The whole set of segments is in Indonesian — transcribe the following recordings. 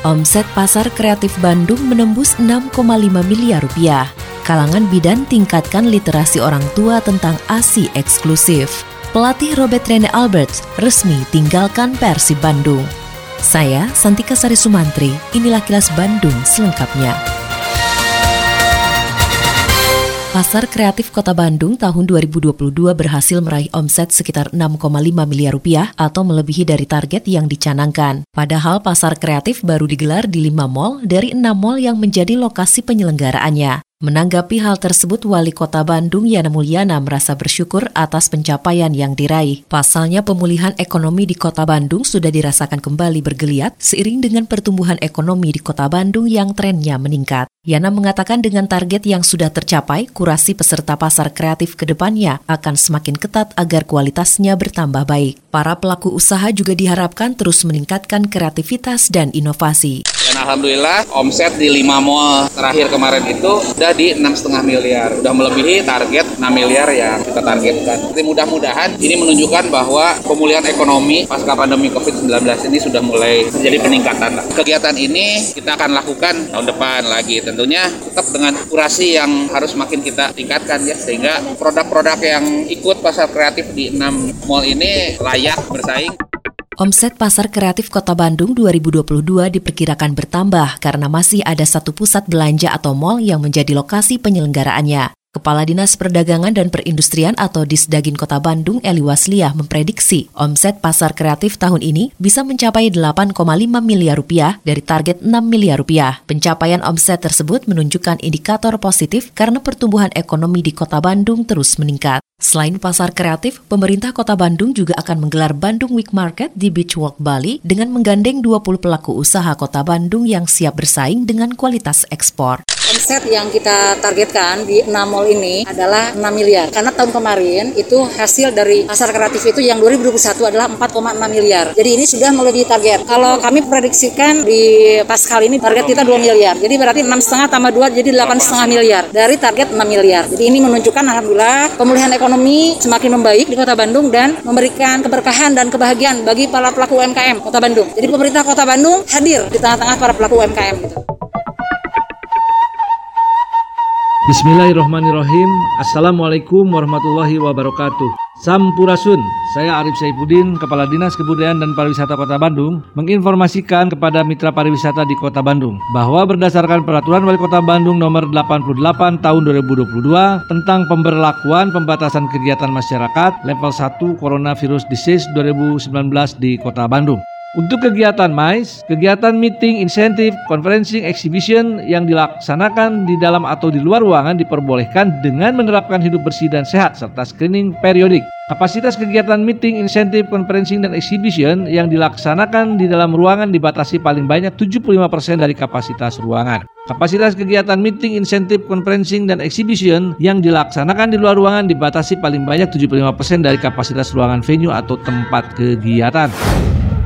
Omset pasar kreatif Bandung menembus 6,5 miliar rupiah. Kalangan bidan tingkatkan literasi orang tua tentang ASI eksklusif. Pelatih Robert Rene Alberts resmi tinggalkan Persib Bandung. Saya Santika Sari Sumantri, inilah kilas Bandung selengkapnya. Pasar Kreatif Kota Bandung tahun 2022 berhasil meraih omset sekitar 6,5 miliar rupiah atau melebihi dari target yang dicanangkan. Padahal pasar kreatif baru digelar di 5 mall dari 6 mall yang menjadi lokasi penyelenggaraannya. Menanggapi hal tersebut, Wali Kota Bandung Yana Mulyana merasa bersyukur atas pencapaian yang diraih. Pasalnya pemulihan ekonomi di Kota Bandung sudah dirasakan kembali bergeliat seiring dengan pertumbuhan ekonomi di Kota Bandung yang trennya meningkat. Yana mengatakan dengan target yang sudah tercapai, kurasi peserta pasar kreatif ke depannya akan semakin ketat agar kualitasnya bertambah baik. Para pelaku usaha juga diharapkan terus meningkatkan kreativitas dan inovasi. Dan alhamdulillah omset di 5 mall terakhir kemarin itu udah di 6,5 miliar. Udah melebihi target 6 miliar yang kita targetkan. Jadi mudah-mudahan ini menunjukkan bahwa pemulihan ekonomi pasca pandemi COVID-19 ini sudah mulai terjadi peningkatan. Kegiatan ini kita akan lakukan tahun depan lagi. Tentunya tetap dengan kurasi yang harus makin kita tingkatkan ya. Sehingga produk-produk yang ikut pasar kreatif di 6 mall ini layak bersaing. Omset pasar kreatif Kota Bandung 2022 diperkirakan bertambah karena masih ada satu pusat belanja atau mall yang menjadi lokasi penyelenggaraannya. Kepala Dinas Perdagangan dan Perindustrian atau Disdagin Kota Bandung Eli Wasliah memprediksi omset pasar kreatif tahun ini bisa mencapai 8,5 miliar rupiah dari target 6 miliar rupiah. Pencapaian omset tersebut menunjukkan indikator positif karena pertumbuhan ekonomi di Kota Bandung terus meningkat. Selain pasar kreatif, pemerintah Kota Bandung juga akan menggelar Bandung Week Market di Beach Walk Bali dengan menggandeng 20 pelaku usaha Kota Bandung yang siap bersaing dengan kualitas ekspor. Omset yang kita targetkan di 6 mall ini adalah 6 miliar. Karena tahun kemarin itu hasil dari pasar kreatif itu yang 2021 adalah 4,6 miliar. Jadi ini sudah melebihi target. Kalau kami prediksikan di pas kali ini target kita 2 miliar. Jadi berarti 6,5 tambah 2 jadi 8,5 miliar dari target 6 miliar. Jadi ini menunjukkan alhamdulillah pemulihan ekonomi semakin membaik di Kota Bandung dan memberikan keberkahan dan kebahagiaan bagi para pelaku UMKM Kota Bandung. Jadi pemerintah Kota Bandung hadir di tengah-tengah para pelaku UMKM gitu. Bismillahirrahmanirrahim. Assalamualaikum warahmatullahi wabarakatuh. Sampurasun, saya Arif Saifuddin, Kepala Dinas Kebudayaan dan Pariwisata Kota Bandung menginformasikan kepada mitra pariwisata di Kota Bandung bahwa berdasarkan Peraturan Wali Kota Bandung nomor 88 tahun 2022 tentang pemberlakuan pembatasan kegiatan masyarakat level 1 Coronavirus Disease 2019 di Kota Bandung. Untuk kegiatan MICE, kegiatan meeting, insentif, conferencing, exhibition yang dilaksanakan di dalam atau di luar ruangan diperbolehkan dengan menerapkan hidup bersih dan sehat serta screening periodik. Kapasitas kegiatan meeting, insentif, conferencing, dan exhibition yang dilaksanakan di dalam ruangan dibatasi paling banyak 75% dari kapasitas ruangan. Kapasitas kegiatan meeting, insentif, conferencing, dan exhibition yang dilaksanakan di luar ruangan dibatasi paling banyak 75% dari kapasitas ruangan venue atau tempat kegiatan.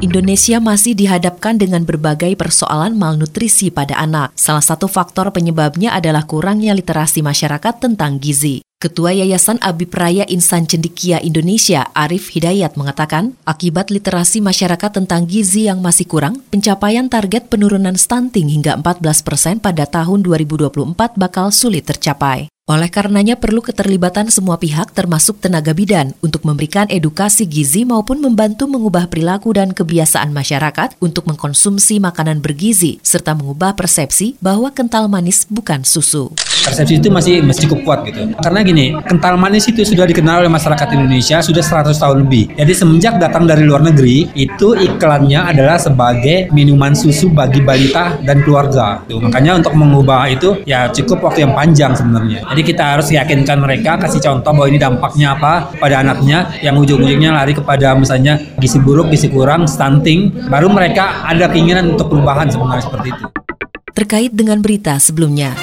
Indonesia masih dihadapkan dengan berbagai persoalan malnutrisi pada anak. Salah satu faktor penyebabnya adalah kurangnya literasi masyarakat tentang gizi. Ketua Yayasan Abib Raya Insan Cendikia Indonesia, Arif Hidayat mengatakan, akibat literasi masyarakat tentang gizi yang masih kurang, pencapaian target penurunan stunting hingga 14 persen pada tahun 2024 bakal sulit tercapai. Oleh karenanya perlu keterlibatan semua pihak termasuk tenaga bidan untuk memberikan edukasi gizi maupun membantu mengubah perilaku dan kebiasaan masyarakat untuk mengkonsumsi makanan bergizi serta mengubah persepsi bahwa kental manis bukan susu. Persepsi itu masih masih cukup kuat gitu. Karena gini, kental manis itu sudah dikenal oleh masyarakat Indonesia sudah 100 tahun lebih. Jadi semenjak datang dari luar negeri, itu iklannya adalah sebagai minuman susu bagi balita dan keluarga. Tuh, makanya untuk mengubah itu ya cukup waktu yang panjang sebenarnya. Jadi jadi kita harus yakinkan mereka, kasih contoh bahwa ini dampaknya apa pada anaknya, yang ujung-ujungnya lari kepada misalnya gizi buruk, gizi kurang, stunting, baru mereka ada keinginan untuk perubahan sebenarnya seperti itu. Terkait dengan berita sebelumnya,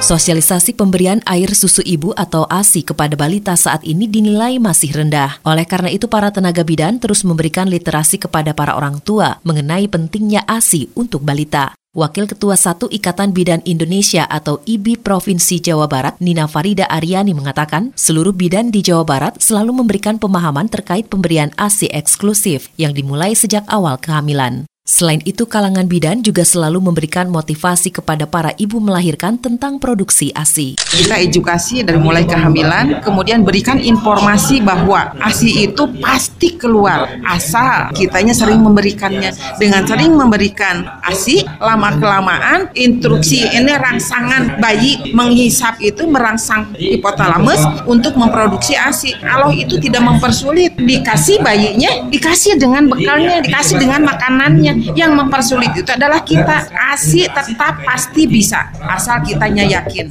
Sosialisasi pemberian air susu ibu atau ASI kepada balita saat ini dinilai masih rendah. Oleh karena itu, para tenaga bidan terus memberikan literasi kepada para orang tua mengenai pentingnya ASI untuk balita. Wakil Ketua Satu Ikatan Bidan Indonesia atau IBI Provinsi Jawa Barat, Nina Farida Aryani mengatakan, seluruh bidan di Jawa Barat selalu memberikan pemahaman terkait pemberian ASI eksklusif yang dimulai sejak awal kehamilan. Selain itu, kalangan bidan juga selalu memberikan motivasi kepada para ibu melahirkan tentang produksi ASI. Kita edukasi dari mulai kehamilan, kemudian berikan informasi bahwa ASI itu pasti keluar asal kitanya sering memberikannya. Dengan sering memberikan ASI, lama-kelamaan instruksi ini rangsangan bayi menghisap itu merangsang hipotalamus untuk memproduksi ASI. Kalau itu tidak mempersulit, dikasih bayinya, dikasih dengan bekalnya, dikasih dengan makanannya yang mempersulit itu adalah kita kasih tetap pasti bisa asal kitanya yakin.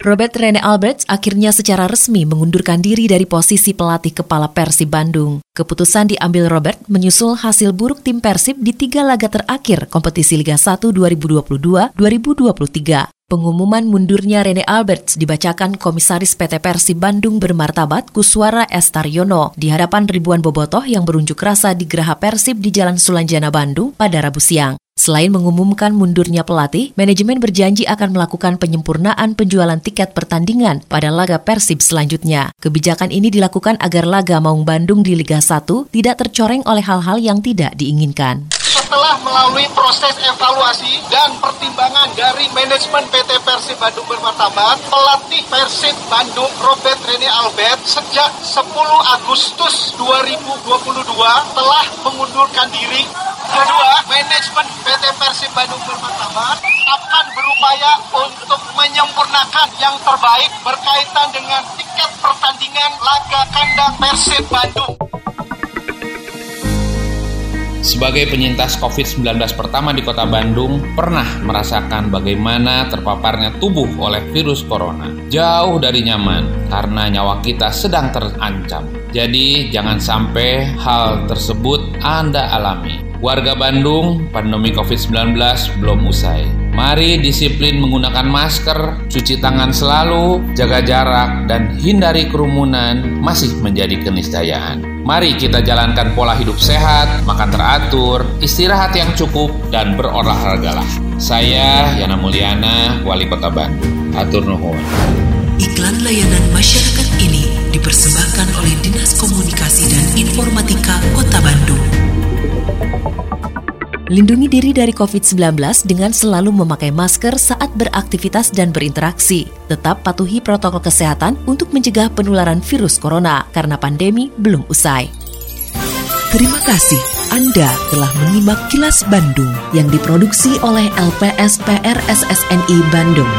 Robert Rene Alberts akhirnya secara resmi mengundurkan diri dari posisi pelatih kepala Persib Bandung. Keputusan diambil Robert menyusul hasil buruk tim Persib di tiga laga terakhir kompetisi Liga 1 2022-2023. Pengumuman mundurnya Rene Alberts dibacakan Komisaris PT Persib Bandung bermartabat Kuswara Estaryono di hadapan ribuan bobotoh yang berunjuk rasa di Geraha Persib di Jalan Sulanjana Bandung pada Rabu siang. Selain mengumumkan mundurnya pelatih, manajemen berjanji akan melakukan penyempurnaan penjualan tiket pertandingan pada laga Persib selanjutnya. Kebijakan ini dilakukan agar laga Maung Bandung di Liga 1 tidak tercoreng oleh hal-hal yang tidak diinginkan setelah melalui proses evaluasi dan pertimbangan dari manajemen PT Persib Bandung Bermartabat, pelatih Persib Bandung Robert Rene Albert sejak 10 Agustus 2022 telah mengundurkan diri. Kedua, manajemen PT Persib Bandung Bermartabat akan berupaya untuk menyempurnakan yang terbaik berkaitan dengan tiket pertandingan laga kandang Persib Bandung. Sebagai penyintas COVID-19 pertama di kota Bandung, pernah merasakan bagaimana terpaparnya tubuh oleh virus corona. Jauh dari nyaman, karena nyawa kita sedang terancam. Jadi, jangan sampai hal tersebut Anda alami. Warga Bandung, pandemi COVID-19 belum usai. Mari disiplin menggunakan masker, cuci tangan selalu, jaga jarak, dan hindari kerumunan masih menjadi keniscayaan. Mari kita jalankan pola hidup sehat, makan teratur, istirahat yang cukup, dan berolahragalah. Saya Yana Mulyana, Wali Kota Bandung. Atur nuhun. Iklan layanan masyarakat ini dipersembahkan oleh Dinas Komunikasi dan Informatika Kota Bandung. Lindungi diri dari COVID-19 dengan selalu memakai masker saat beraktivitas dan berinteraksi. Tetap patuhi protokol kesehatan untuk mencegah penularan virus corona karena pandemi belum usai. Terima kasih Anda telah menyimak kilas Bandung yang diproduksi oleh LPSPR SSNI Bandung.